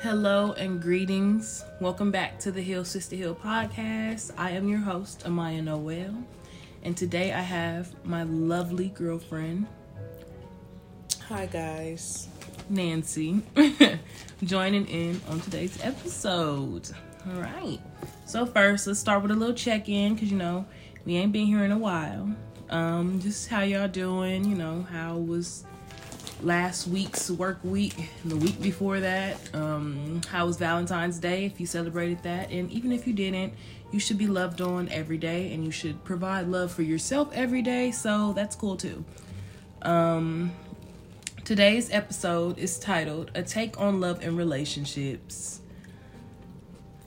Hello and greetings. Welcome back to the Hill Sister Hill podcast. I am your host, Ahmiyah Noel, and today I have my lovely girlfriend, Hi, guys. Nancy, joining in on today's episode. All right. So first, let's start with a little check-in because you know we ain't been here in a while. Um, just how y'all doing? You know, how was last week's work week, the week before that? Um, how was Valentine's Day if you celebrated that? And even if you didn't, you should be loved on every day and you should provide love for yourself every day. So that's cool too. Um, today's episode is titled A Take on Love and Relationships.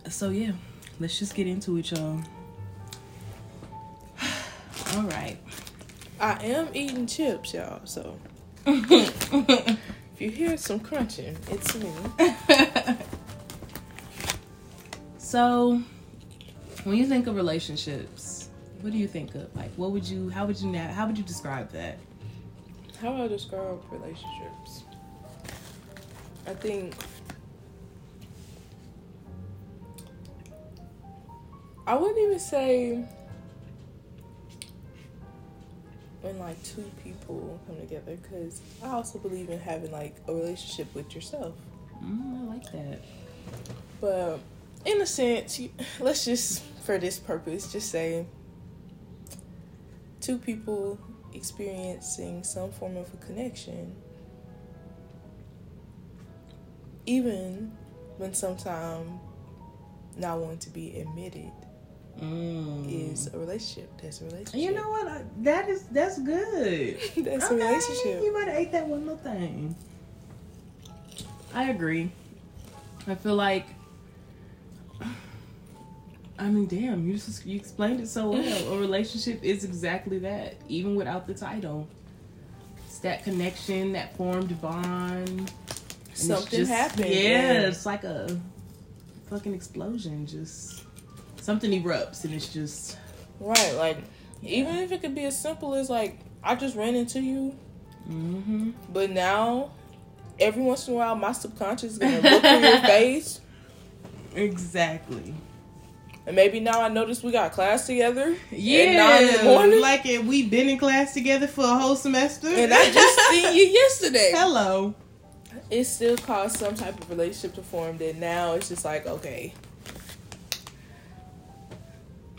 So, yeah, let's just get into it, y'all. All right. I am eating chips, y'all. So if you hear some crunching, it's me. So, when you think of relationships, what do you think of? Like, what would you, how would you, how would you describe that? How do I describe relationships? I think I wouldn't even say when like two people come together because I also believe in having like a relationship with yourself. Mm, I like that. But in a sense, you, let's just for this purpose just say two people experiencing some form of a connection, even when sometimes not wanting to be admitted Mm. is a relationship. That's a relationship. You know what? I, that is that's good. That's a relationship. You might have ate that one little thing. I agree. I feel like. I mean, damn, you just you explained it so well. A relationship is exactly that, even without the title. It's that connection, that formed bond. Something just- happened. Yeah, it's like a fucking explosion. Just something erupts, and it's just Right, like even if it could be as simple as like I just ran into you, mm-hmm. but now every once in a while my subconscious is gonna look in your face, exactly. and maybe now I notice we got class together. Yeah, at nine in the morning, like it, we been in class together for a whole semester, and I just seen you yesterday. Hello. It still caused some type of relationship to form. That now it's just like okay,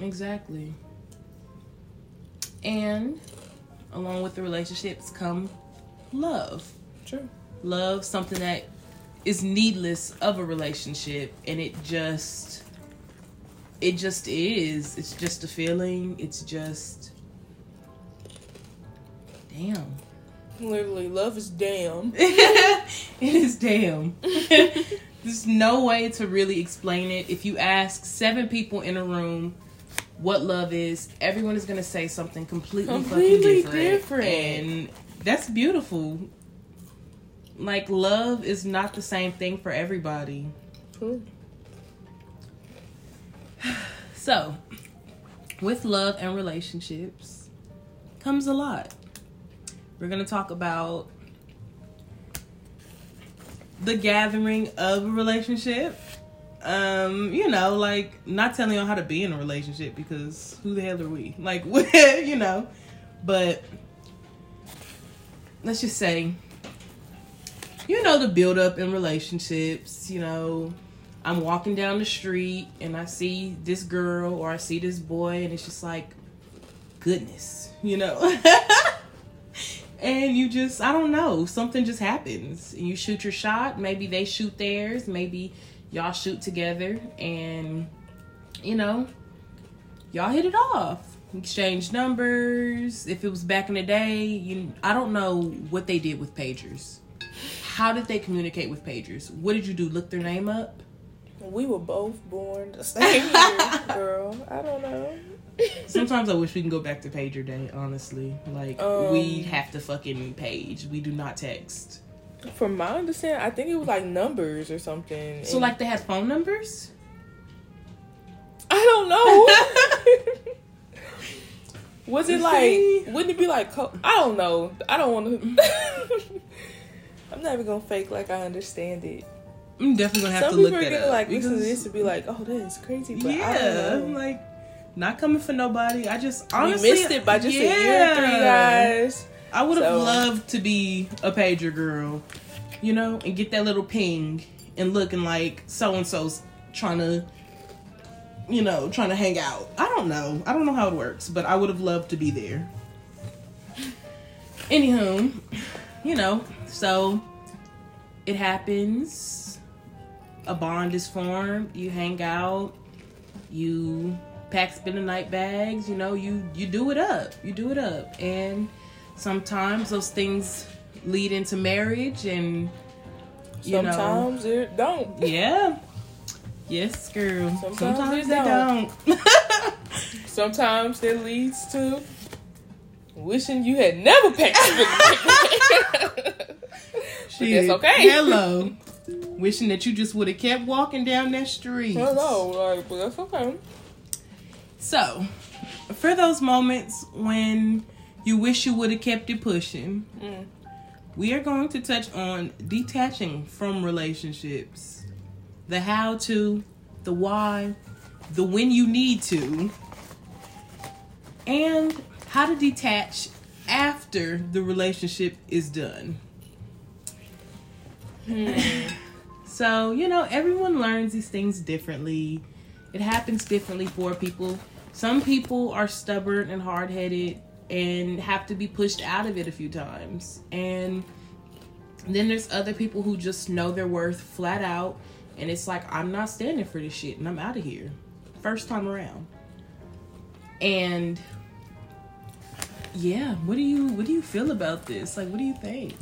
Exactly. And along with the relationships come love. true. Love, something that is needless of a relationship, and it just, it just is. It's just a feeling. It's just, damn. Literally, love is damn. it is damn. There's no way to really explain it. If you ask seven people in a room what love is, everyone is gonna say something completely, Completely fucking different. different. And that's beautiful. Like love is not the same thing for everybody. True. So, with love and relationships comes a lot. We're going to talk about the gathering of a relationship. Um, you know, like not telling you how to be in a relationship because who the hell are we? Like, you know, but let's just say, you know, the build up in relationships, you know, I'm walking down the street and I see this girl or I see this boy and it's just like goodness, you know. and you just I don't know, something just happens. You shoot your shot, maybe they shoot theirs, maybe y'all shoot together and you know, y'all hit it off. Exchange numbers. If it was back in the day, you I don't know what they did with pagers. How did they communicate with pagers? What did you do? Look their name up? We were both born the same year, girl. I don't know. Sometimes I wish we can go back to pager day, honestly. Like Um, we have to fucking page. We do not text. From my understanding, I think it was like numbers or something. So And like they had phone numbers? I don't know. was it See? like? Wouldn't it be like? Co- I don't know. I don't want to. I'm not even gonna fake like I understand it. I'm definitely gonna have Some to look at it. Some people are gonna like listen to because- this and be like, "Oh, that is crazy." But yeah, I'm like not coming for nobody. I just we honestly missed it by just a year, yeah. three guys. I would have So- loved to be a pager girl, you know, and get that little ping and looking like so and so's trying to, you know, trying to hang out. I don't know. I don't know how it works, but I would have loved to be there. Anywho, you know, so it happens. A bond is formed. You hang out. You pack spend the night bags. You know, you you do it up. You do it up, and sometimes those things lead into marriage, and you know, Sometimes it don't. yeah. Yes, girl. Sometimes Sometimes, they they don't. Sometimes it leads to wishing you had never packed she, that's okay. Hello. Wishing that you just would have kept walking down that street. Hello, like, but that's okay. So, for those moments when you wish you would have kept it pushing, Mm. we are going to touch on detaching from relationships. The how to, the why, the when you need to, and how to detach after the relationship is done. So, you know, everyone learns these things differently. It happens differently for people. Some people are stubborn and hard headed and have to be pushed out of it a few times. And then there's other people who just know their worth flat out. And it's like, I'm not standing for this shit and I'm out of here. First time around. And yeah, what do you what do you feel about this? Like what do you think?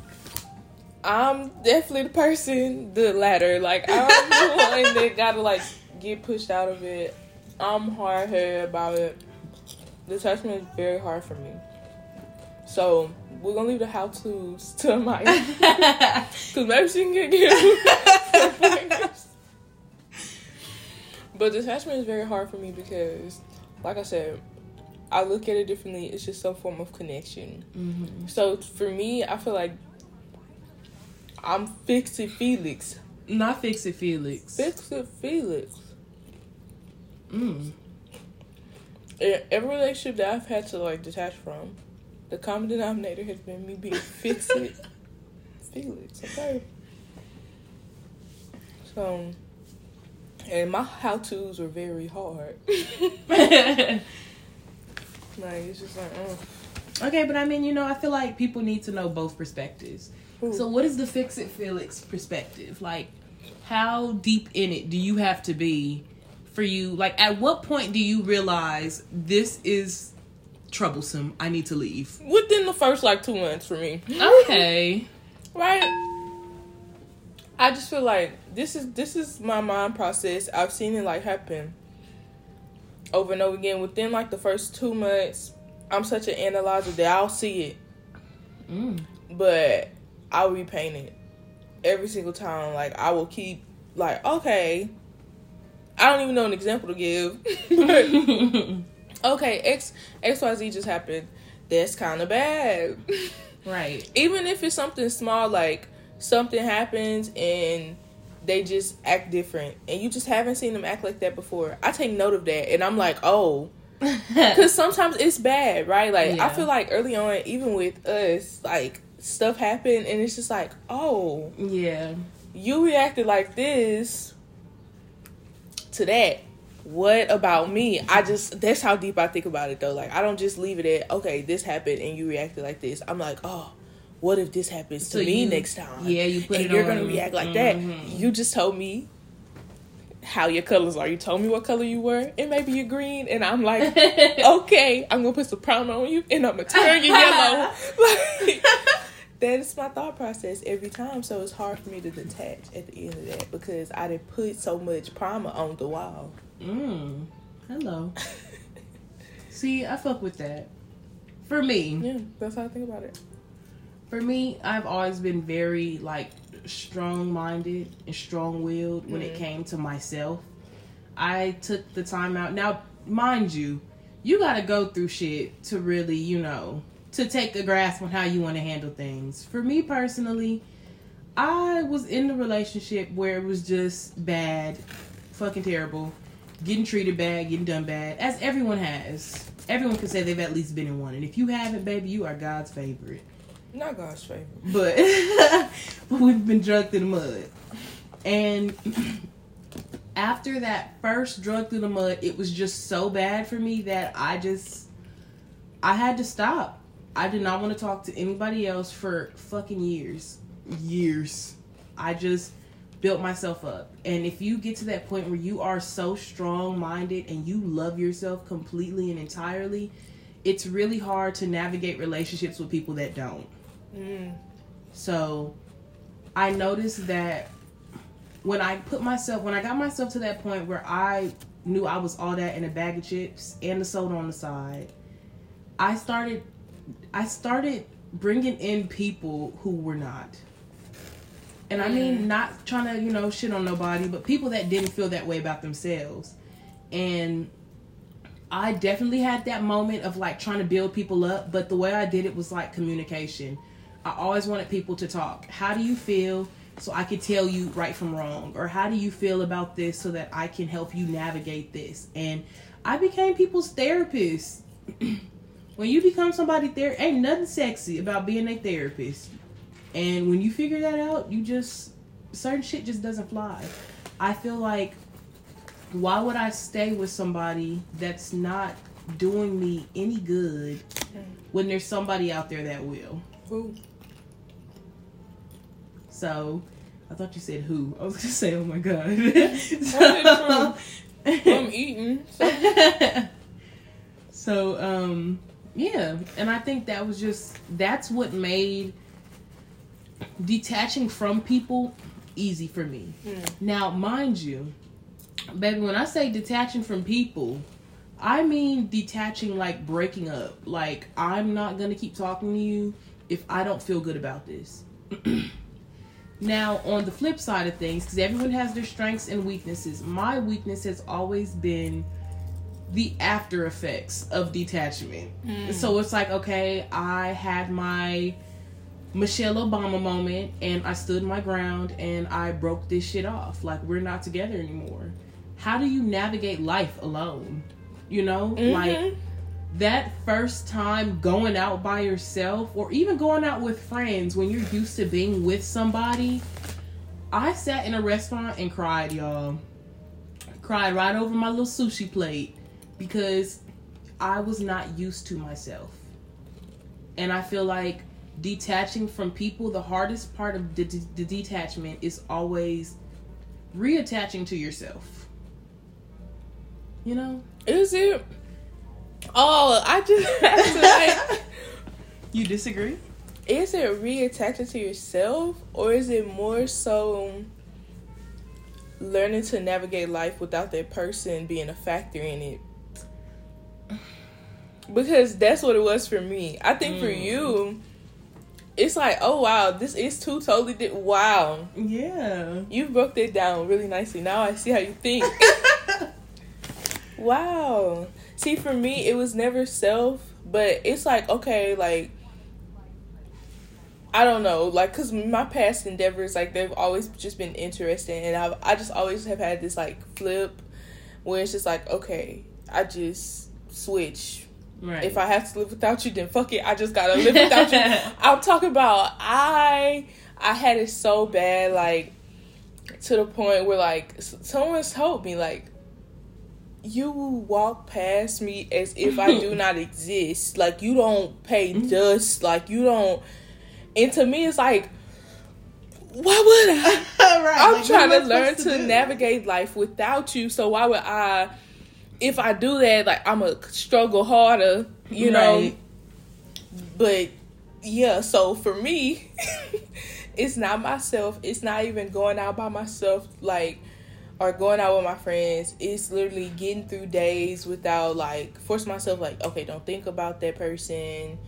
I'm definitely the person, the latter. Like I'm the one that gotta like get pushed out of it. I'm hard headed about it. Detachment is very hard for me. So we're gonna leave the how tos to Maya. Cause maybe she can get get But detachment is very hard for me because, like I said, I look at it differently. It's just some form of connection. mm-hmm. So for me, I feel like I'm fixing Felix. Not fix it, Felix. Fixing Felix. Mm. Every relationship that I've had to like detach from, the common denominator has been me being fix it Felix. Okay. So, and my how tos were very hard. like it's just like, oh. okay, but I mean, you know, I feel like people need to know both perspectives. Ooh. So, what is the fix it, Felix perspective? Like, how deep in it do you have to be for you? Like, at what point do you realize this is troublesome? I need to leave. within the first like two months for me. Okay. right i just feel like this is this is my mind process i've seen it like happen over and over again within like the first two months i'm such an analyzer that i'll see it Mm. but i'll repaint it every single time like i will keep like okay i don't even know an example to give. Okay x xyz just happened. That's kind of bad. Right. even if it's something small like something happens and they just act different and you just haven't seen them act like that before i take note of that and i'm like oh. Because sometimes it's bad right? Like i feel like early on even with us like stuff happened and it's just like oh. Yeah. you reacted like this to that what about me? I just that's how deep i think about it though. Like i don't just leave it at okay this happened and you reacted like this. I'm like oh what if this happens to me you- next time? Yeah, you put and it you're on. gonna react like Mhm. that you just told me how your colors are. You told me what color you were. And maybe you're green and i'm like okay i'm gonna put some primer on you and i'm gonna turn you yellow. Like that is my thought process every time. So it's hard for me to detach at the end of that because I didn't put so much primer on the wall. Mm. Hello. See, I fuck with that. For me, Yeah, that's how I think about it. for me, I've always been very like strong minded and strong willed when it Mm. came to myself. I took the time out. Now, mind you, you got to go through shit to really, you know, to take a grasp on how you want to handle things. For me personally, I was in the relationship where it was just bad, fucking terrible, getting treated bad, getting done bad, as everyone has. Everyone can say they've at least been in one, and if you haven't, baby, you are God's favorite. Not God's favorite. But, but we've been drugged through the mud, and after that first drug through the mud, it was just so bad for me that I just I had to stop. I did not want to talk to anybody else for fucking years. Years. I just built myself up. And if you get to that point where you are so strong minded and you love yourself completely and entirely, it's really hard to navigate relationships with people that don't. Mm. So I noticed that when I put myself, when I got myself to that point where I knew I was all that in a bag of chips and the soda on the side, I started, I started bringing in people who were not. And I mean, mm. not trying to, you know, shit on nobody, but people that didn't feel that way about themselves. And I definitely had that moment of like trying to build people up, but the way I did it was like communication. I always wanted people to talk. How do you feel? So I could tell you right from wrong. Or how do you feel about this so that I can help you navigate this? And I became people's therapist. when you become somebody there, ain't nothing sexy about being a therapist. And when you figure that out, you just certain shit just doesn't fly. I feel like why would I stay with somebody that's not doing me any good when there's somebody out there that will? Ooh. So I thought you said who. I was gonna say, oh my god. Well, I'm eating. So. so um yeah and i think that was just that's what made detaching from people easy for me. Mm. now mind you baby when i say detaching from people i mean detaching like breaking up. Like i'm not gonna keep talking to you if i don't feel good about this. Now on the flip side of things because everyone has their strengths and weaknesses my weakness has always been the after effects of detachment. So it's like, okay, I had my Michelle Obama moment and I stood my ground and I broke this shit off. Like, we're not together anymore. How do you navigate life alone? You know? Like, Mhm. that first time going out by yourself or even going out with friends when you're used to being with somebody. I sat in a restaurant and cried, y'all. Cried right over my little sushi plate because I was not used to myself. And I feel like detaching from people, the hardest part of the, detachment is always reattaching to yourself. You know? Is it? Oh, I just like. You disagree? Is it reattaching to yourself, or is it more so learning to navigate life without that person being a factor in it? Because that's what it was for me. I think for Mm. you, it's like, oh wow, this is two totally di- wow. Yeah. You broke that down really nicely. Now I see how you think. Wow. See, for me, it was never self, but it's like, okay, like, I don't know, like, cause my past endeavors, like, they've always just been interesting, and I've, I just always have had this, like, flip where it's just like, okay, I just switch. Right. If I have to live without you, then fuck it, I just gotta live without you. I'm talking about, I, I had it so bad, like, to the point where, like, someone's told me, like, you walk past me as if I do not exist. Like you don't pay dust. Like you don't. And to me, it's like, why would I? right. I'm like, trying to learn supposed to navigate life without you. So why would I? If I do that, like I'm a struggle harder. You know. Right. But yeah, so for me, it's not myself. It's not even going out by myself, like, or going out with my friends. It's literally getting through days without, like, force myself, like, okay, don't think about that person.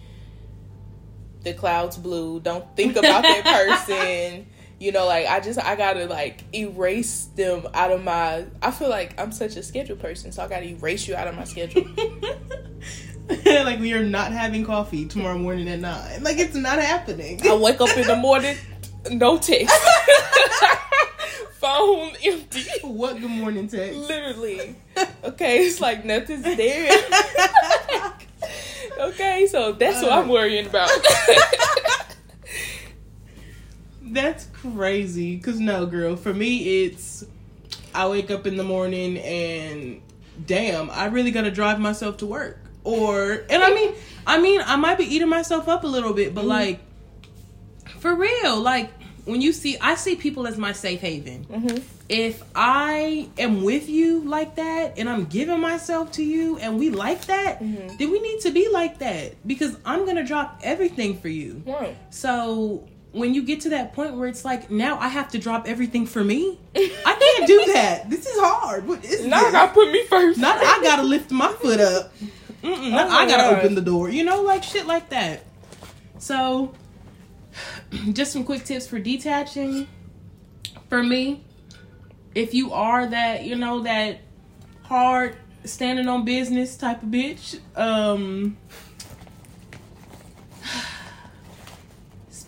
The clouds blue. Don't think about that person. You know, like I just I gotta like erase them out of my. I feel like I'm such a schedule person, so I gotta erase you out of my schedule. like we are not having coffee tomorrow morning at nine. Like it's not happening. I wake up in the morning. no text. Phone empty. What good morning text? Literally. Okay, it's like nothing's there. okay, so that's what I'm worrying about. That's crazy. Cause no, girl, for me it's I wake up in the morning and damn, I really gotta drive myself to work. Or and I mean I mean I might be eating myself up a little bit, but like for real, like when you see I see people as my safe haven. Mhm. If I am with you like that and I'm giving myself to you and we like that, Mhm. then we need to be like that because I'm gonna drop everything for you. Right. So when you get to that point where it's like now I have to drop everything for me, I can't do that. This is hard. What is Now I this? gotta put me first. Not I gotta lift my foot up. Oh I gotta God. open the door. You know, like shit like that. So, just some quick tips for detaching. For me, if you are that, you know, that hard standing on business type of bitch, um,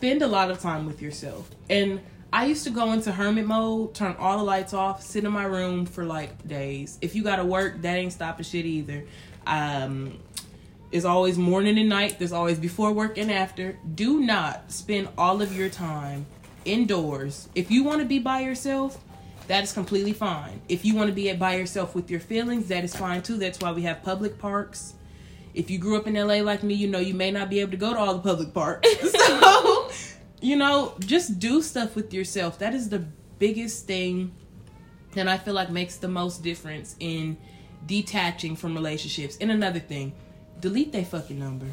spend a lot of time with yourself. And I used to go into hermit mode, turn all the lights off, sit in my room for like days. If you gotta work, that ain't stopping shit either. Um, it's always morning and night. There's always before work and after. Do not spend all of your time indoors. If you want to be by yourself, that is completely fine. If you want to be by yourself with your feelings, that is fine too. That's why we have public parks. If you grew up in LA like me, you know you may not be able to go to all the public parks. so, you know, just do stuff with yourself. That is the biggest thing and I feel like makes the most difference in detaching from relationships. And another thing, delete their fucking number.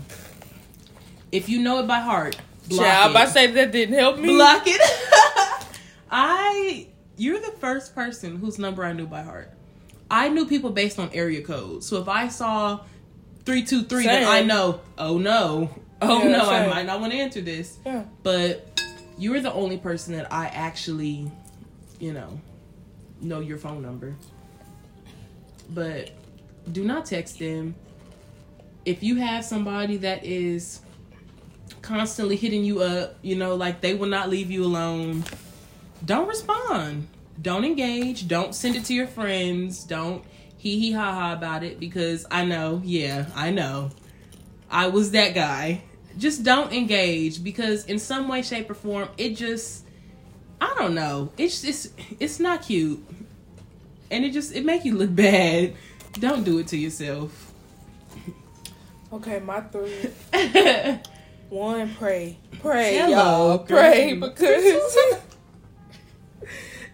If you know it by heart, block I'm it. to say that didn't help me. block it. I you're the first person whose number I knew by heart. I knew people based on area code. So if I saw three two three, then I know. Oh no, oh Yeah, no, I might not want to answer this. Yeah. But you're the only person that I actually, you know, know your phone number. But do not text them. If you have somebody that is constantly hitting you up, you know, like they will not leave you alone, don't respond. Don't engage. Don't send it to your friends. Don't hee hee ha ha about it because I know, yeah, I know. I was that guy. Just don't engage because in some way, shape, or form, it just I don't know. It's just it's not cute. And it just it make you look bad. Don't do it to yourself. Okay, my three. One, pray. Pray, Hello, y'all. Pray because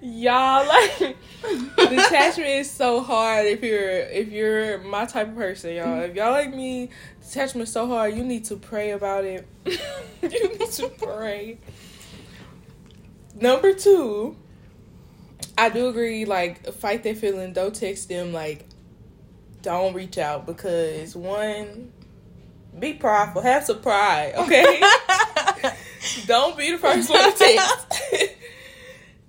y'all like detachment is so hard if you're if you're my type of person, y'all. If y'all like me, detachment is so hard, you need to pray about it. you need to pray. Number two, I do agree, like fight that feeling, don't text them, like don't reach out because one be prideful. Have some pride, okay? Don't be the first one to text.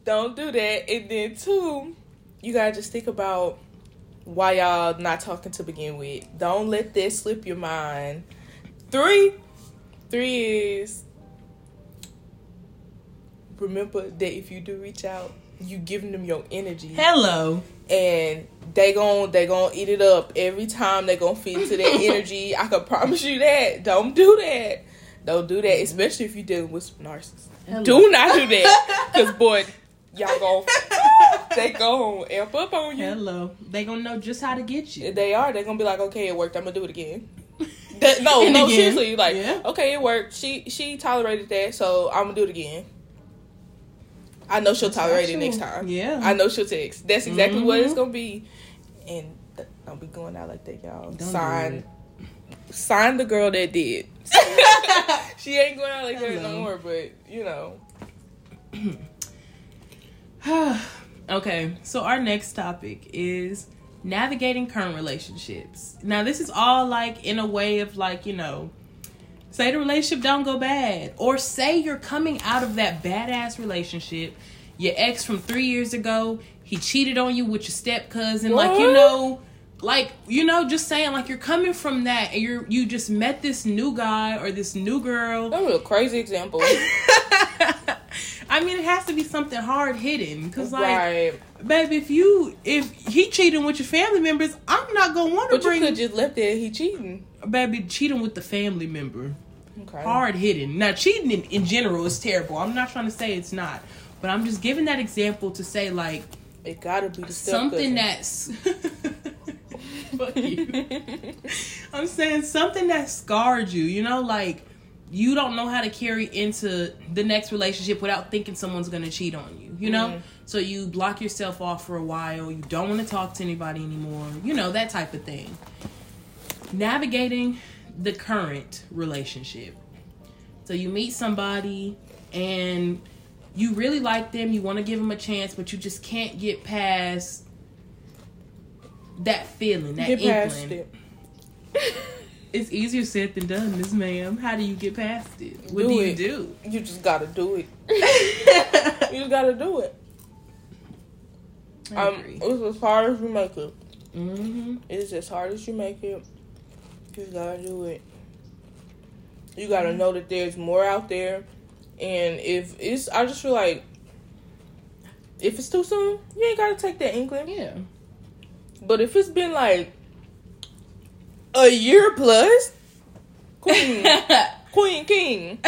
Don't do that. And then two, you gotta just think about why y'all not talking to begin with. Don't let that slip your mind. Three, three is remember that if you do reach out, you giving them your energy Hello. and they gon' they gon' eat it up every time they gon' feed to their energy. I can promise you that. Don't do that. Don't do that, especially if you're dealing with some narcissists. Hello. Do not do that, cause boy, y'all gon' they gon' amp up on you. Hello. They gonna know just how to get you. They are. They're gonna be like, okay, it worked. I'm gonna do it again. That, no, And no, again. seriously. Like, Yeah. okay, it worked. She she tolerated that, so I'm gonna do it again. I know she'll tolerate it next time. Yeah. I know she'll text. That's exactly what it's Mhm. gonna be. And th- don't be going out like that, y'all. do sign, sign the girl that did. she ain't going out like that no more. But you know, okay, so our next topic is navigating current relationships. Now, this is all like in a way of like, you know, say the relationship don't go bad, or say you're coming out of that badass relationship. Your ex from three years ago, he cheated on you with your step cousin, like you know. Like you know, just saying, like you're coming from that, and you're you just met this new guy or this new girl, that was a crazy example. I mean, it has to be something hard hitting. Cause like, right. baby, if you if he cheating with your family members, I'm not gonna want to But you bring could just left it. He cheating. baby cheating with the family member. Okay. Hard hitting. Now, cheating in, in general is terrible. I'm not trying to say it's not, but I'm just giving that example to say like It gotta be the something that's fuck you. I'm saying something that scarred you, you know, like you don't know how to carry into the next relationship without thinking someone's gonna cheat on you, you know? Mhm. So you block yourself off for a while, you don't want to talk to anybody anymore, you know, that type of thing. Navigating the current relationship. So you meet somebody and you really like them, you want to give them a chance, but you just can't get past that feeling, that Get past inkling. it. It's easier said than done, Miss Ma'am. How do you get past it? What Do do, it. you do? You just gotta do it. You just gotta do it. Um, it's as hard as you make it. mm-hmm. It's as hard as you make it. You gotta do it. You gotta know that there's more out there, and if it's, I just feel like if it's too soon, you ain't gotta take that inkling. Yeah. But if it's been like a year plus, queen, queen, king,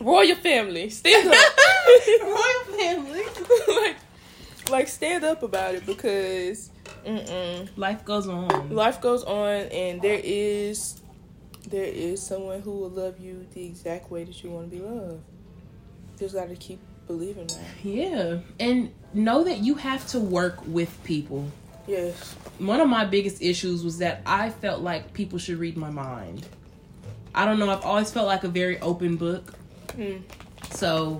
royal family, stand up. Royal family. like, like stand up about it because mm-mm. Life goes on. life goes on and there is there is someone who will love you the exact way that you want to be loved just got to keep believing that Yeah. And know that you have to work with people. Yes One of my biggest issues was that I felt like people should read my mind. I don't know, I've always felt like a very open book. Hmm. So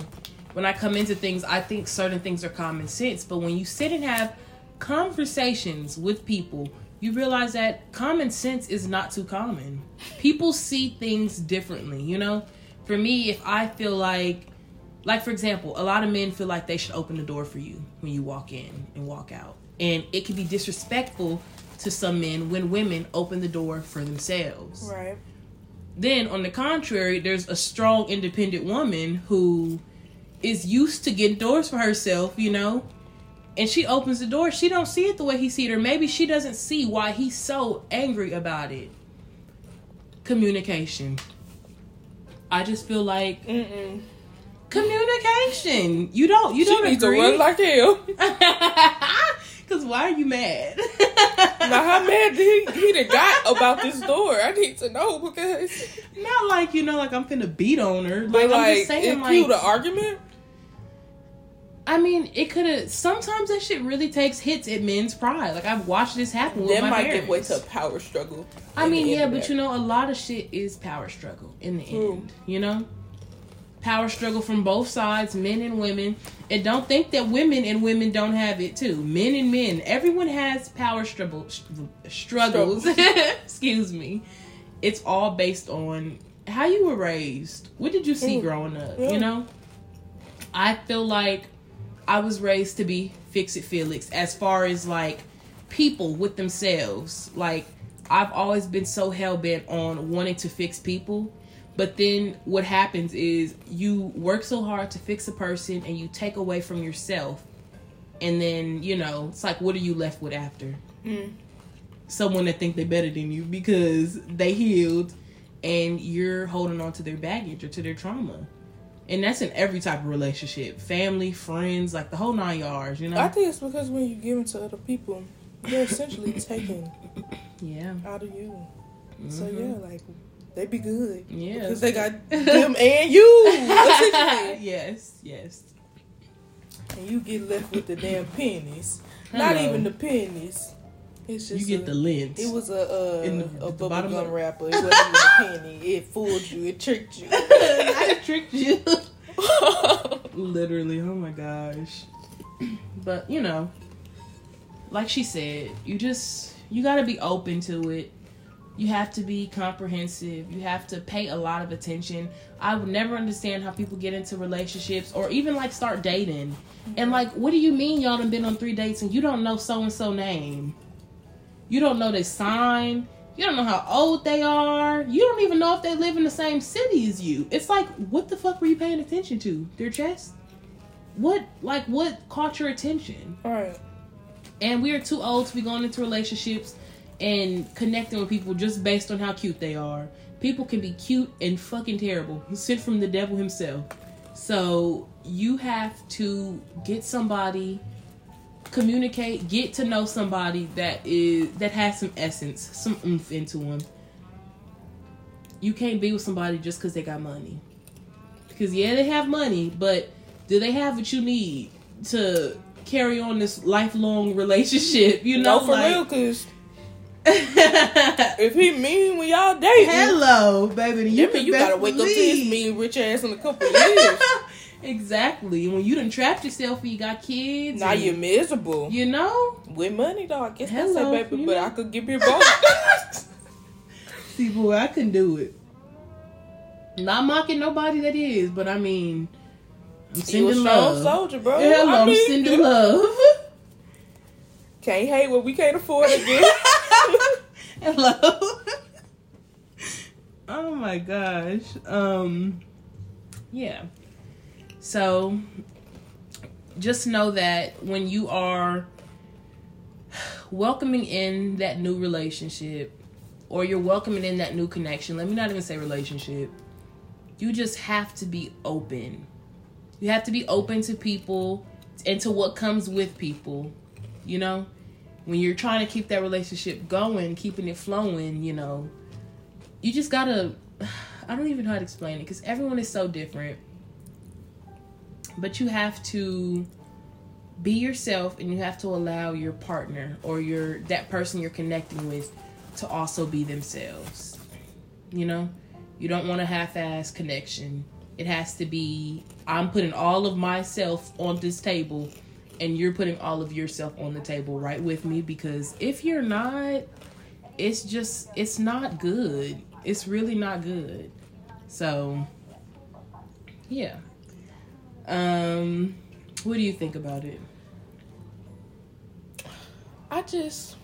when I come into things, I think certain things are common sense. But when you sit and have conversations with people, you realize that common sense is not too common. People see things differently, you know? For me, if I feel like, like for example, a lot of men feel like they should open the door for you when you walk in and walk out. And it can be disrespectful to some men when women open the door for themselves. right Then, on the contrary, there's a strong, independent woman who is used to getting doors for herself, you know, and she opens the door. She don't see it the way he see it, or maybe she doesn't see why he's so angry about it. Communication. I just feel like Mm-mm. communication. You don't. You she don't needs agree. to run like hell Cause why are you mad? now how mad did he, he done got about this door i need to know because Not like you know, like I'm finna beat on her. but Like, I'm just saying, it like an argument I mean, it could have. Sometimes that shit really takes hits at men's pride. Like I've watched this happen with that might parents. give way to a power struggle I mean, yeah, but you know, a lot of shit is power struggle in the end. You know, power struggle from both sides, men and women. And don't think that women and women don't have it too. Men and men, everyone has power struggle struggles. Excuse me. It's all based on how you were raised. What did you see Mm. growing up? You know, I feel like I was raised to be fix it Felix as far as like people with themselves. Like I've always been so hell bent on wanting to fix people. But then what happens is you work so hard to fix a person and you take away from yourself. And then, you know, it's like what are you left with after? Mm. Someone that think they're better than you because they healed and you're holding on to their baggage or to their trauma. And that's in every type of relationship. Family, friends, like the whole nine yards, you know? I think it's because when you give it to other people, they're essentially taken yeah. out of you. So Mhm. yeah, like they be good Yeah. because they got them and you, yes, yes. and you get left with the damn pennies. Not even the pennies. It's just You get a- the lint. It was a In uh, the- a at the bubble gum of- wrapper. It wasn't a penny. It fooled you. It tricked you. I tricked you. Literally, oh my gosh. But, you know, like she said, you just you got to be open to it. You have to be comprehensive. You have to pay a lot of attention. I would never understand how people get into relationships or even like start dating. And like, what do you mean y'all done been on three dates and you don't know so and so name? You don't know their sign. You don't know how old they are. You don't even know if they live in the same city as you. It's like, what the fuck were you paying attention to? Their chest? What, like, what caught your attention? All right. And we are too old to be going into relationships and connecting with people just based on how cute they are. People can be cute and fucking terrible, sent from the devil himself. So you have to get somebody, communicate, get to know somebody that is that has some essence, some oomph into them. You can't be with somebody just because they got money. Because yeah, they have money, but do they have what you need to carry on this lifelong relationship? You know, No, for like- real, cause if he mean when y'all dating, Hello, baby. You, can you gotta wake up to his believe. mean rich ass in a couple years. exactly. When you done trapped yourself and you got kids. now you're miserable. You know? With money, though, I guess Hello, that's it, baby. But know. I could give you both. See, boy, I can do it. Not mocking nobody that is, but I mean, I'm sending love. soldier, bro. Hello, I I'm mean, sending love. Can't hate what we can't afford again. Hello. oh my gosh. Um yeah. So just know that when you are welcoming in that new relationship or you're welcoming in that new connection, let me not even say relationship. You just have to be open. You have to be open to people and to what comes with people. You know? When you're trying to keep that relationship going, keeping it flowing, you know, you just gotta. I don't even know how to explain it because everyone is so different. But you have to be yourself, and you have to allow your partner or your that person you're connecting with to also be themselves. You know, you don't want a half-ass connection. It has to be. I'm putting all of myself on this table and you're putting all of yourself on the table right with me because if you're not it's just it's not good it's really not good so yeah um what do you think about it I just.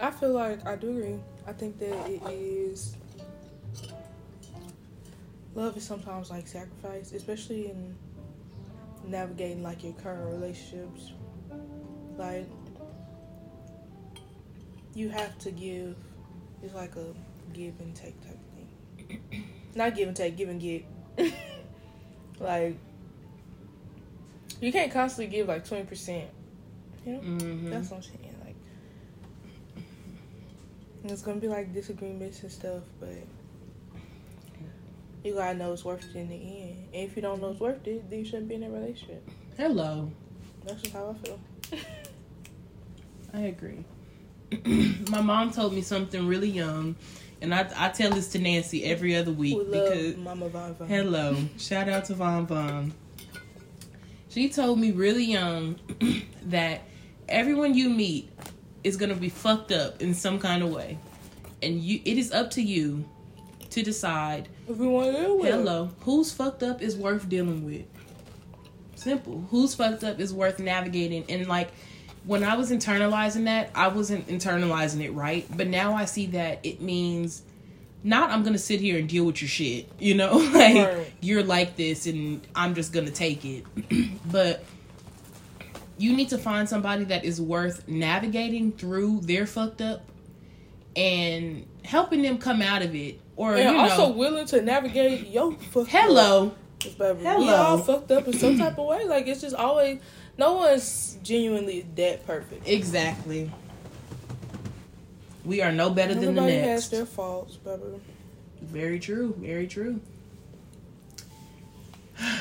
I feel like I do agree. I think that it is. Love is sometimes like sacrifice, especially in navigating like your current relationships. Like, you have to give. It's like a give and take type of thing. Not give and take, give and get. like, you can't constantly give like twenty percent. You know, mm-hmm. that's what I'm saying. Like, it's gonna be like disagreements and stuff, but you gotta know it's worth it in the end. And if you don't know it's worth it, then you shouldn't be in a relationship. hello That's just how I feel. i agree my mom told me something really young and I, I tell this to nancy every other week We because Mama Von Von. Hello. Shout out to Von Von. She told me really young that everyone you meet is gonna be fucked up in some kind of way. And you it is up to you to decide, If we want to live with hello, who's fucked up is worth dealing with. Simple. Who's fucked up is worth navigating. And like when I was internalizing that, I wasn't internalizing it right. But now I see that it means not I'm gonna sit here and deal with your shit, you know, like Right. you're like this and I'm just gonna take it. but you need to find somebody that is worth navigating through their fucked up and helping them come out of it. Or And you know, also willing to navigate your fucked up. hello, We Hello. all fucked up in some type of way. Like it's just always no one's genuinely that perfect. exactly. We are no better than the Everybody has next. their faults, baby. Very true. Very true.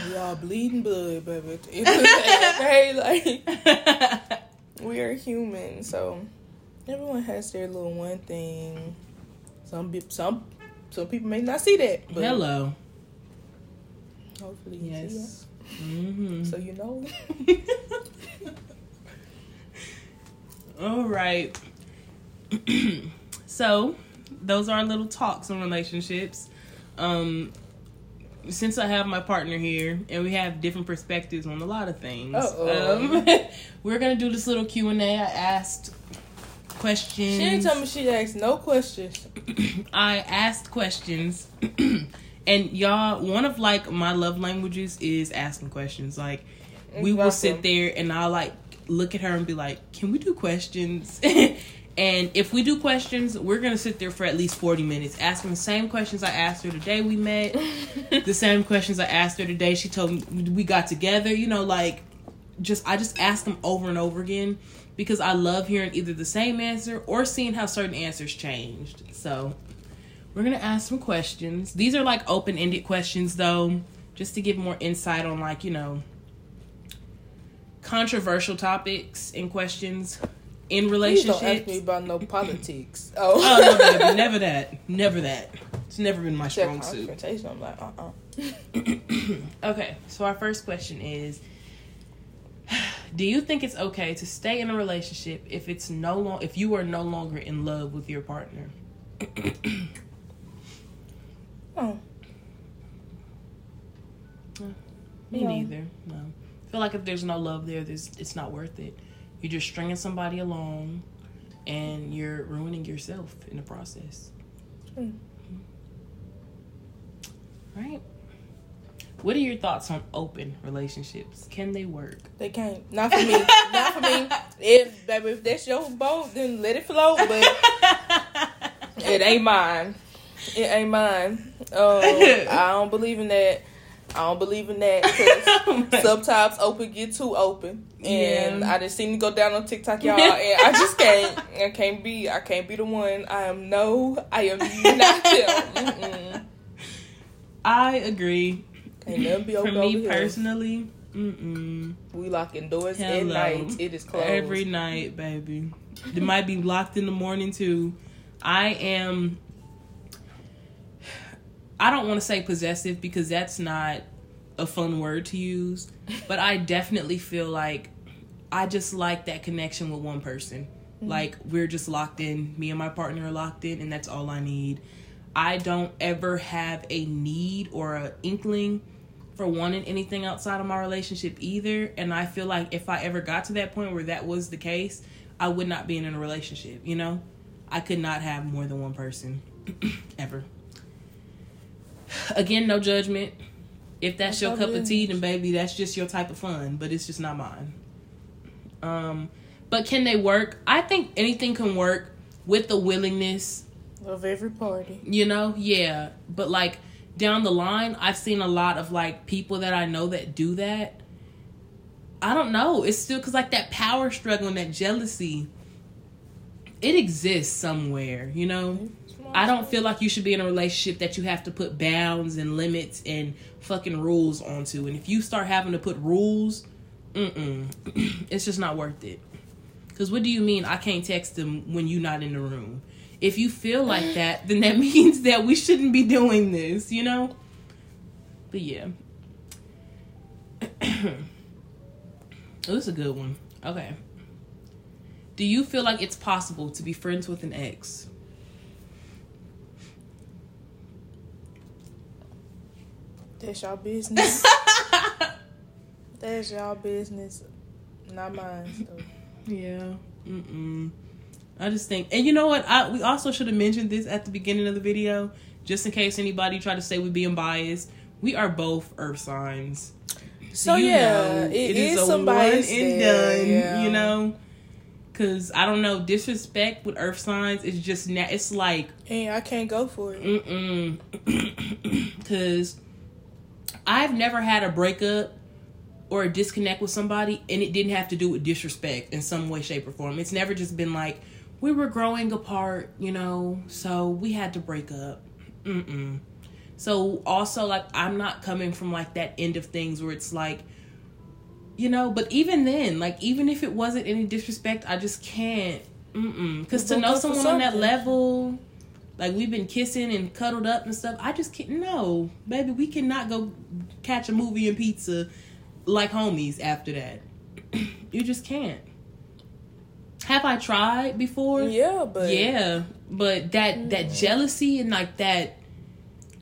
We all bleeding blood, baby. At the end of the day, okay, like we are human, so everyone has their little one thing. Some some some people may not see that, but Hello. hopefully Yes. hmm. So you know. All right. so, those are our little talks on relationships. Um, since I have my partner here and we have different perspectives on a lot of things, um, we're gonna do this little Q and A. I asked questions. She didn't tell me she asked no questions. I asked questions, and y'all, one of like my love languages is asking questions. Like, we will sit there and I'll like look at her and be like, "Can we do questions?" and if we do questions, we're gonna sit there for at least forty minutes asking the same questions I asked her the day we met, the same questions I asked her the day she told me we got together. You know, like just I just ask them over and over again because I love hearing either the same answer or seeing how certain answers changed. So we're gonna ask some questions. These are like open ended questions though, just to give more insight on like, you know, controversial topics and questions in Please don't ask me about no politics. Oh, Oh no, baby, never that. Never that. It's never been my strong suit. I'm like, uh uh Okay, so our first question is Do you think it's okay to stay in a relationship if it's no long if you are no longer in love with your partner? Oh, Me No. neither. No. I feel like if there's no love there, there's it's not worth it. You're just stringing somebody along and you're ruining yourself in the process. Hmm. Right? What are your thoughts on open relationships? Can they work? they can't. Not for me. Not for me. If baby, if that's your boat, then let it float. But it ain't mine. It ain't mine. Um, I don't believe in that. I don't believe in that because sometimes open get too open, and Yeah. I just seen it go down on TikTok, y'all, and I just can't. I can't be. I can't be the one. I am no. I am not them. Mm-mm. I agree. Ain't nothing be For open me here. personally, mm-mm. We locking doors at night. It is closed. Every night, baby. It might be locked in the morning too. I am. I don't want to say possessive because that's not a fun word to use, but I definitely feel like I just like that connection with one person. Mm-hmm. Like we're just locked in. Me and my partner are locked in, and that's all I need. I don't ever have a need or a inkling for wanting anything outside of my relationship either. And I feel like if I ever got to that point where that was the case, I would not be in a relationship, you know? I could not have more than one person ever. Again, no judgment. If that's That's your cup of tea, then baby, that's just your type of fun, but it's just not mine. Um, but can they work? I think anything can work with the willingness of every party. you know yeah but like down the line i've seen a lot of like people that i know that do that. I don't know. It's still because like that power struggle and that jealousy it exists somewhere you know? Mm-hmm. I don't feel like you should be in a relationship that you have to put bounds and limits and fucking rules onto. And if you start having to put rules mm-mm. It's just not worth it. Because what do you mean I can't text them when you're not in the room? If you feel like that, then that means that we shouldn't be doing this, you know? But yeah. oh, this is a good one. Okay. Do you feel like it's possible to be friends with an ex? That's y'all business. That's y'all business, not mine. So. Yeah. Mm-mm. I just think, and you know what? I we also should have mentioned this at the beginning of the video, just in case anybody tried to say we're being biased. We are both Earth signs. So yeah, know, it it is, is a some one and done. yeah. You know, because I don't know disrespect with Earth signs. It's just na- it's like and I can't go for it. mm because I've never had a breakup or a disconnect with somebody, and it didn't have to do with disrespect in some way, shape, or form. It's never just been like we were growing apart, you know, so we had to break up. Mm-mm. So also, like, I'm not coming from like that end of things where it's like, you know. But even then, like, even if it wasn't any disrespect, I just can't. Mm-mm. Because to know someone on that level, like we've been kissing and cuddled up and stuff, I just can't. No, baby, we cannot go catch a movie and pizza like homies after that. you just can't. Have I tried before? Yeah, but yeah, but that that jealousy and like that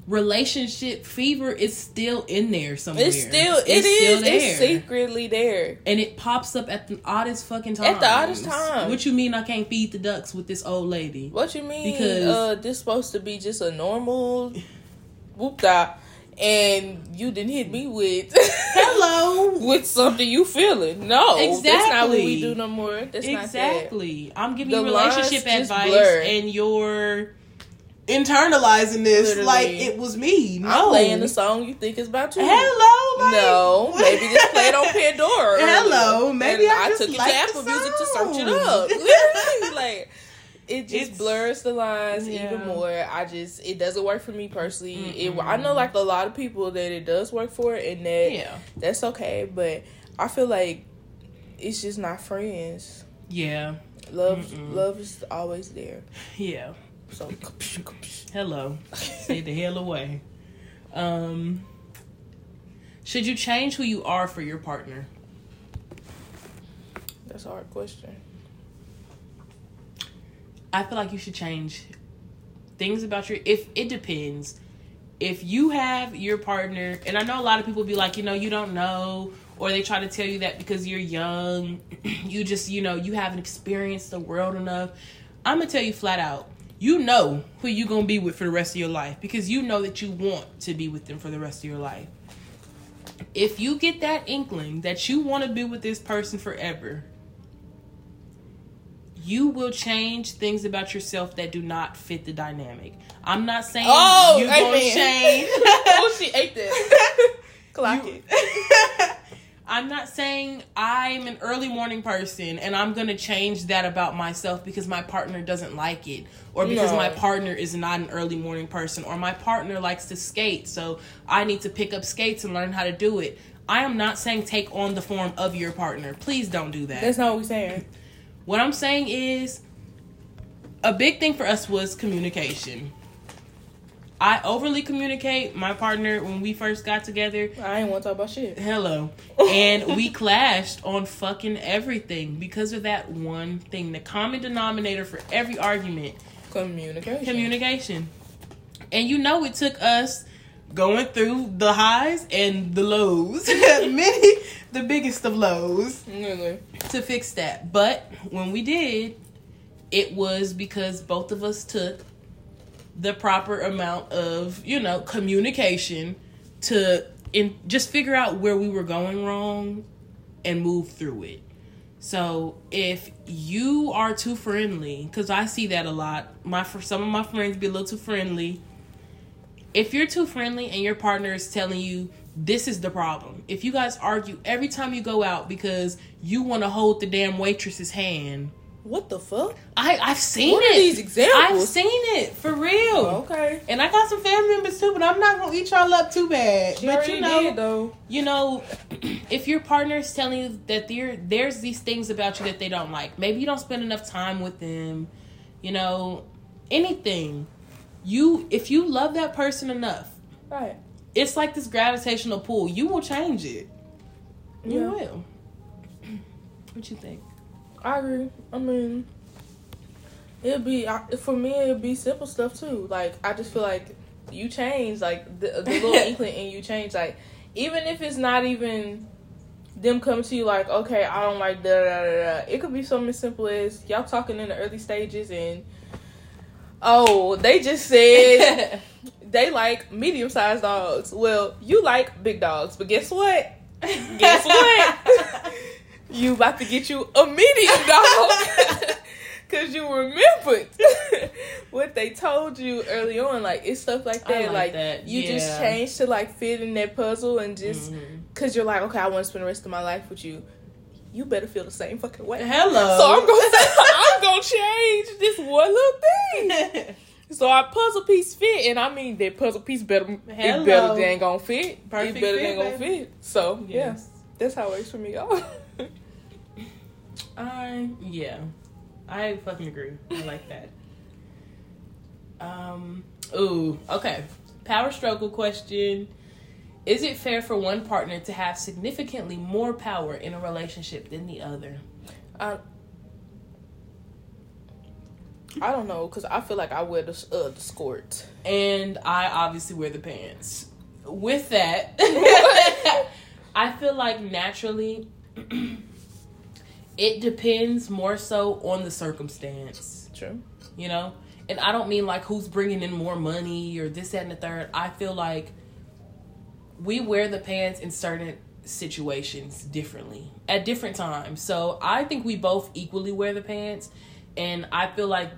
relationship fever is still in there somewhere. It's still It's it is still it's secretly there. and it pops up at the oddest fucking time. At the oddest time. What you mean I can't feed the ducks with this old lady? What you mean? Because- uh, this supposed to be just a normal whoop da, and you didn't hit me with Hello. with something you feeling. No, that's not what we do no more. That's not exactly. I'm giving The you relationship advice, blur. and you're internalizing this Literally. like it was me. No, I'm playing the song you think is about you. Hello. Like, No, maybe just play it on Pandora. Hello, maybe I just took it like to the Apple Music to search it up. Literally, like it just It's- blurs the lines Yeah. even more. I just it doesn't work for me personally. It, I know like a lot of people that it does work for, and that Yeah. that's okay. But I feel like it's just not friends. Yeah. Love, Mm-mm. love is always there. Yeah. So Hello. Stay the hell away. Um should you change who you are for your partner? that's a hard question. I feel like you should change things about your if it depends. If you have your partner and I know a lot of people be like, you know, you don't know or they try to tell you that because you're young, you just, you know, you haven't experienced the world enough. I'm to tell you flat out. You know who you're to be with for the rest of your life because you know that you want to be with them for the rest of your life. If you get that inkling that you want to be with this person forever, you will change things about yourself that do not fit the dynamic. I'm not saying Oh, you're going to amen. change. oh, she ate this. Clock You- it. I'm not saying I'm an early morning person and I'm going to change that about myself because my partner doesn't like it or because No. my partner is not an early morning person or my partner likes to skate so I need to pick up skates and learn how to do it. I am not saying take on the form of your partner. Please don't do that. That's not what we're saying. What I'm saying is, a big thing for us was communication. I overly communicate my partner when we first got together. I ain't want to talk about shit. Hello. And we clashed on fucking everything because of that one thing. The common denominator for every argument Communication. communication. And you know, it took us going through the highs and the lows, many, the biggest of lows to fix that. But when we did, it was because both of us took the proper amount of, you know, communication to in just figure out where we were going wrong and move through it. So if you are too friendly, because I see that a lot, my for some of my friends be a little too friendly. If you're too friendly and your partner is telling you this is the problem, if you guys argue every time you go out because you want to hold the damn waitress's hand, What the fuck? I I've seen What it. these examples? I've seen it for real. Oh, okay. And I got some family members too, but I'm not gonna eat y'all up too bad. She but you know, did though. you know, if your partner is telling you that there there's these things about you that they don't like, maybe you don't spend enough time with them, you know, anything. You if you love that person enough, Right. it's like this gravitational pull. You will change it. You Yeah. will. What you think? I agree. I mean, it'd be I- for me. It'd be simple stuff too. Like I just feel like you change, like the, the little inkling, and you change. Like even if it's not even them coming to you like, okay, I don't like da da da da. It could be something as simple as y'all talking in the early stages and. Oh, they just said they like medium sized dogs. Well, you like big dogs, but guess what? Guess what? you about to get you a medium dog because you remembered what they told you early on. Like it's stuff like I that. like Like, that. you just change to like fit in that puzzle and just Mhm. because you're like, okay, I want to spend the rest of my life with you. You better feel the same fucking way. Hello. So I'm gonna Gonna change this one little thing. So our puzzle piece fit, and I mean that puzzle piece better Hello. it better than gonna fit. Perfect it better fit, than gonna baby. fit. So yeah, Yes. that's how it works for me, y'all. I yeah, I fucking agree. I like that. Um. Ooh. Okay. Power struggle question: Is it fair for one partner to have significantly more power in a relationship than the other? I I don't know because I feel like I wear the uh, the skirt. and I obviously wear the pants. With that, I feel like naturally it depends more so on the circumstance, True. you know? And I don't mean like who's bringing in more money or this, that, and the third. I feel like we wear the pants in certain situations differently at different times. So I think we both equally wear the pants, and I feel like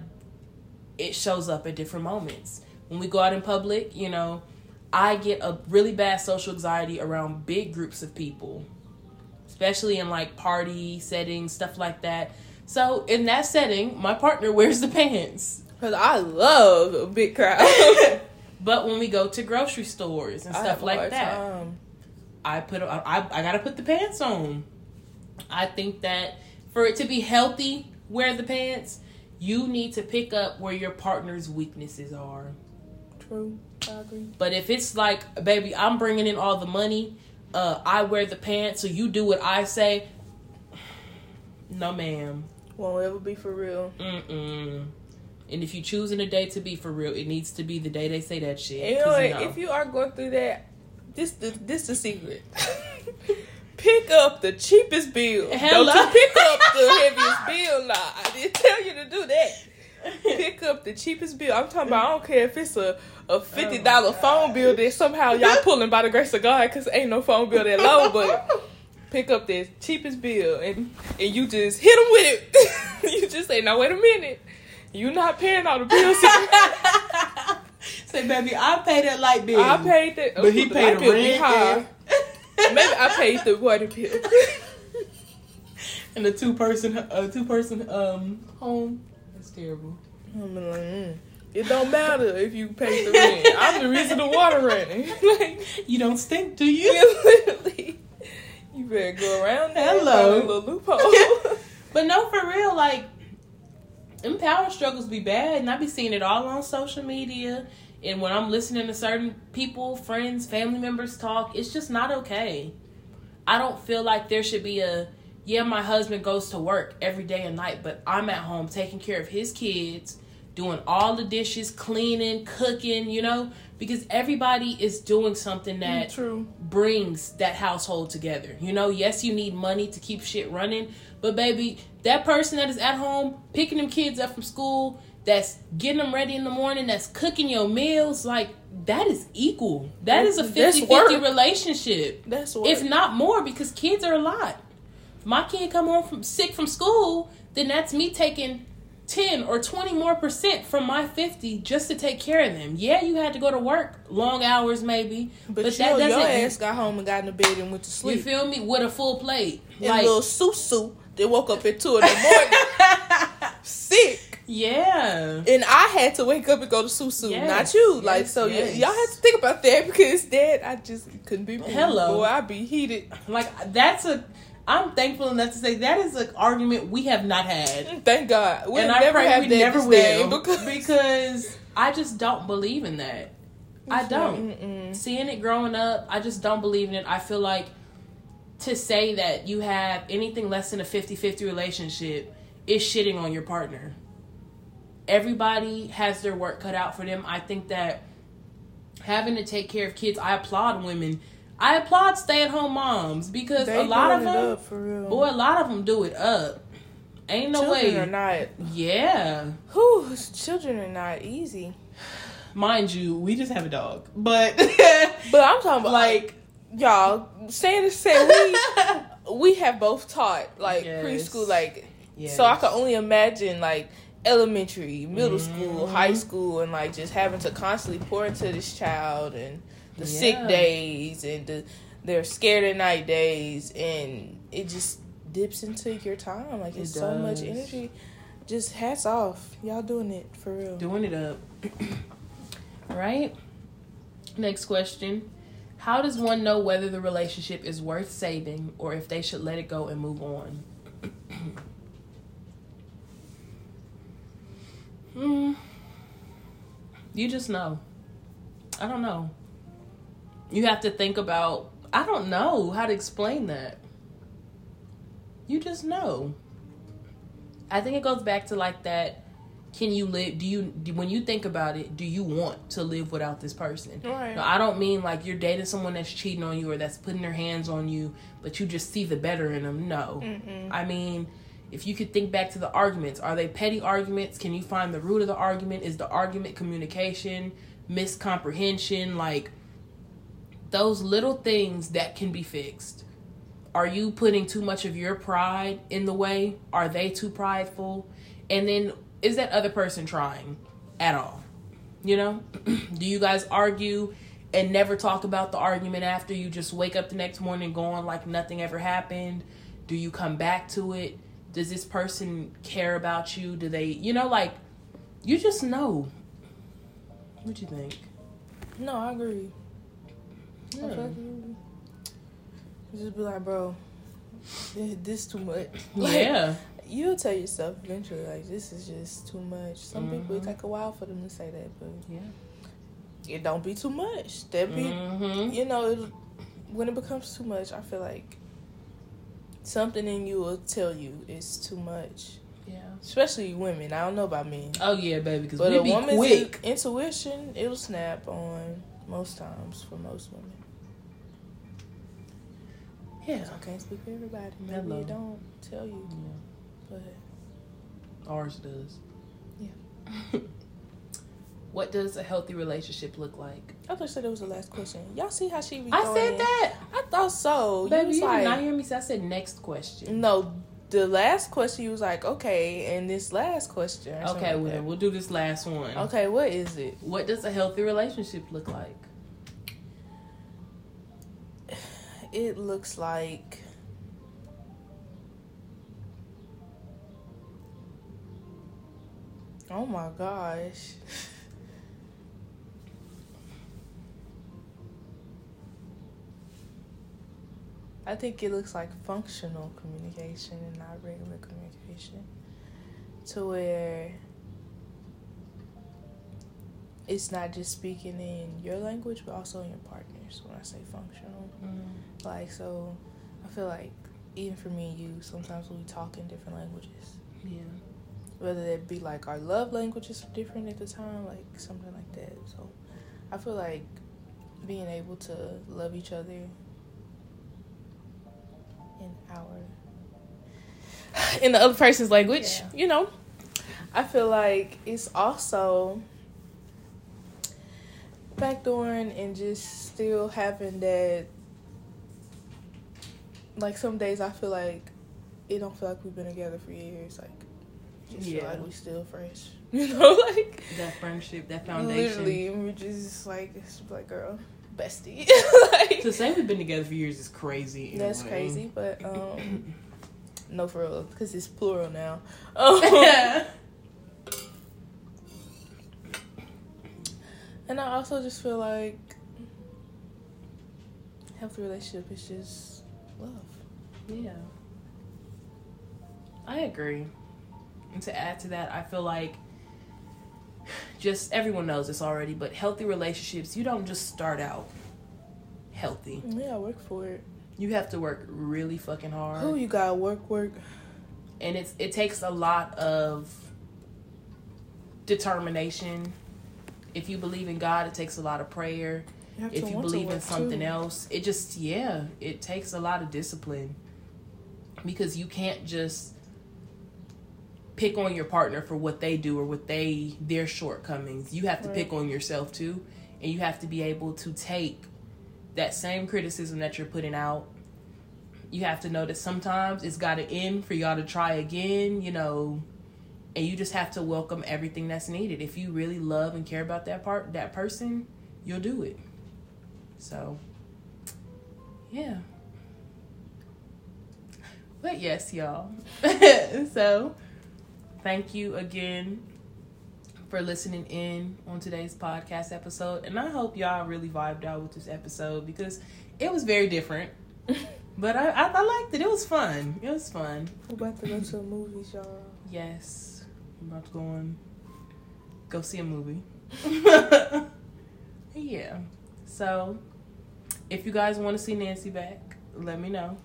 it shows up at different moments. When we go out in public, you know, I get a really bad social anxiety around big groups of people, especially in like party settings, stuff like that. So in that setting, my partner wears the pants. Because I love a big crowd. But when we go to grocery stores and stuff like that, time. I put I, I gotta put the pants on. I think that for it to be healthy, wear the pants. You need to pick up where your partner's weaknesses are. True. I agree. But if it's like, baby, I'm bringing in all the money, uh, I wear the pants, so you do what I say. No, ma'am. Won't ever be for real. Mm-mm. And if you choosing a day to be for real, it needs to be the day they say that shit. You know, what? no. if you are going through that, this the this the secret. pick up the cheapest bill. Hello. Don't you pick up the heaviest bill. Nah, I didn't tell you to do that. Pick up the cheapest bill. I'm talking about. I don't care if it's a a oh fifty dollar Oh phone bill that somehow y'all pulling by the grace of God because ain't no phone bill that low, but. Pick up the cheapest bill and and you just hit them with it. you just say, "Now wait a minute, you not paying all the bills." Say, baby, I paid that light bill. I paid that, but he oh, paid light the bill rent. High. and- Maybe I paid the water bill. and the two person, uh, two person um home. That's terrible. I'm like, mm. It don't matter if you pay the rent. I'm the reason the water running. like, You don't stink, do you? you literally, you better go around there. Hello. little loophole. But no, for real, like, them power struggles be bad, and I be seeing it all on social media. And when I'm listening to certain people, friends, family members talk, it's just not okay. I don't feel like there should be a, yeah, my husband goes to work every day and night, but I'm at home taking care of his kids, doing all the dishes, cleaning, cooking, you know, because everybody is doing something mm, that True. brings that household together. You know, yes, you need money to keep shit running, but baby, that person that is at home picking them kids up from school, that's getting them ready in the morning, that's cooking your meals, like that is equal. That is a That's 50 work. 50 relationship. That's what. If not more, because kids are a lot. If my kid come home from sick from school, then that's me taking 10 or 20 more percent from my 50 just to take care of them. Yeah, you had to go to work, long hours maybe, but, but, that doesn't your ass got home and got in the bed and went to sleep. you feel me? With a full plate. and Like, little susu they woke up at two in the morning sick. Yeah. And I had to wake up and go to Susu, Yes, not you. like yes, so, y- y'all have to think about that because Dad, I just couldn't be. me. Hello. boy, I be heated. Like, that's a. I'm thankful enough to say that is an argument we have not had. Mm, thank God, we'll and I never pray have we that never will. because, Because I just don't believe in that. I don't. Mm-mm. Seeing it growing up, I just don't believe in it. I feel like to say that you have anything less than a 50 50 relationship is shitting on your partner. Everybody has their work cut out for them. I think that having to take care of kids, I applaud women. I applaud stay at home moms because They a lot of them, up boy, a lot of them do it up. Ain't no children way. are not. yeah. Whew, children are not easy. Mind you, we just have a dog. But, But I'm talking about like, y'all saying to say we we have both taught like Yes. preschool, like Yes. so I can only imagine like elementary, middle school, Mhm. high school, and like just having to constantly pour into this child and the sick days and the their scared at night days, and it just dips into your time. Like it's It so much energy. Just hats off, y'all doing it for real. doing it up. right? Next question. How does one know whether the relationship is worth saving or if they should let it go and move on? hmm. You just know. I don't know. You have to think about, I don't know how to explain that. You just know. I think it goes back to like that can you live? Do you do, when you think about it? Do you want to live without this person? Right. No, I don't mean like you're dating someone that's cheating on you or that's putting their hands on you, but you just see the better in them. No, Mm-mm. I mean, if you could think back to the arguments, are they petty arguments? Can you find the root of the argument? Is the argument communication, miscomprehension, like those little things that can be fixed? Are you putting too much of your pride in the way? Are they too prideful? And then is that other person trying at all? You know? Do you guys argue and never talk about the argument after you just wake up the next morning going like nothing ever happened? Do you come back to it? Does this person care about you? Do they, you know, like you just know. What you think? No, I agree. Yeah. you you just be like, bro, this, too much. Like, yeah. You'll tell yourself eventually, like, this is just too much. Some people, it Mhm. take a while for them to say that, but Yeah. it don't be too much. That be, Mm-hmm. you know, it, when it becomes too much, I feel like something in you will tell you it's too much. Yeah. Especially women. I don't know about men. Oh yeah, baby. Because But a be woman's quick. intuition, it'll snap on most times for most women. Yeah. I can't speak for everybody. Maybe Hello. it don't tell you, yeah. but Ours does. Yeah. what does a healthy relationship look like? I thought it was the last question. Y'all see how she I said in- that. I thought so. Baby, you you did not hear me say I said next question. no. The last question you was like, okay, and this last question. Okay, like well that. we'll do this last one. Okay, what is it? What does a healthy relationship look like? It looks like Oh my gosh. I think it looks like functional communication and not regular communication. To where it's not just speaking in your language, but also in your partner's when I say functional. Mm-hmm. Like, so I feel like even for me and you, sometimes we talk in different languages. Yeah. Whether it be like our love languages are different at the time, like something like that. So I feel like being able to love each other in our in the other person's language, Yeah. you know. I feel like it's also backdooring and just still having that like some days I feel like it don't feel like we've been together for years. Like just feel Yeah. like we still fresh. You know, like That friendship, that foundation. literally and we're just like it's like girl, bestie. like To say we've been together for years is crazy. that's way. crazy, but um no for real, because it's plural now. Um, and I also just feel like healthy relationship is just love. Yeah. I agree. And to add to that, I feel like just everyone knows this already, but healthy relationships, you don't just start out healthy. Yeah, work for it. You have to work really fucking hard. Who you got work work? and it's it takes a lot of determination. If you believe in God, it takes a lot of prayer. You If you believe in something too. else, it just yeah, it takes a lot of discipline. Because you can't just pick on your partner for what they do or what they their shortcomings. You have to pick on yourself too, and you have to be able to take that same criticism that you're putting out. You have to know that sometimes it's got to end for y'all to try again, you know, and you just have to welcome everything that's needed. If you really love and care about that part, that person, you'll do it. So, yeah. But yes, y'all. so, thank you again for listening in on today's podcast episode. And I hope y'all really vibed out with this episode because it was very different. But I, I, I liked it. It was fun. It was fun. We're about to go to a movie, y'all. Yes. I'm about to go on go see a movie. yeah. So if you guys want to see Nancy back, let me know.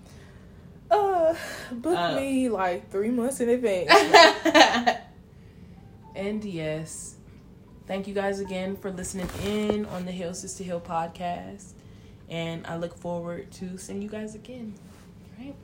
Uh, book Uh. me like three months in advance. And yes, thank you guys again for listening in on the Hill Sister Hill podcast. And I look forward to seeing you guys again. All right.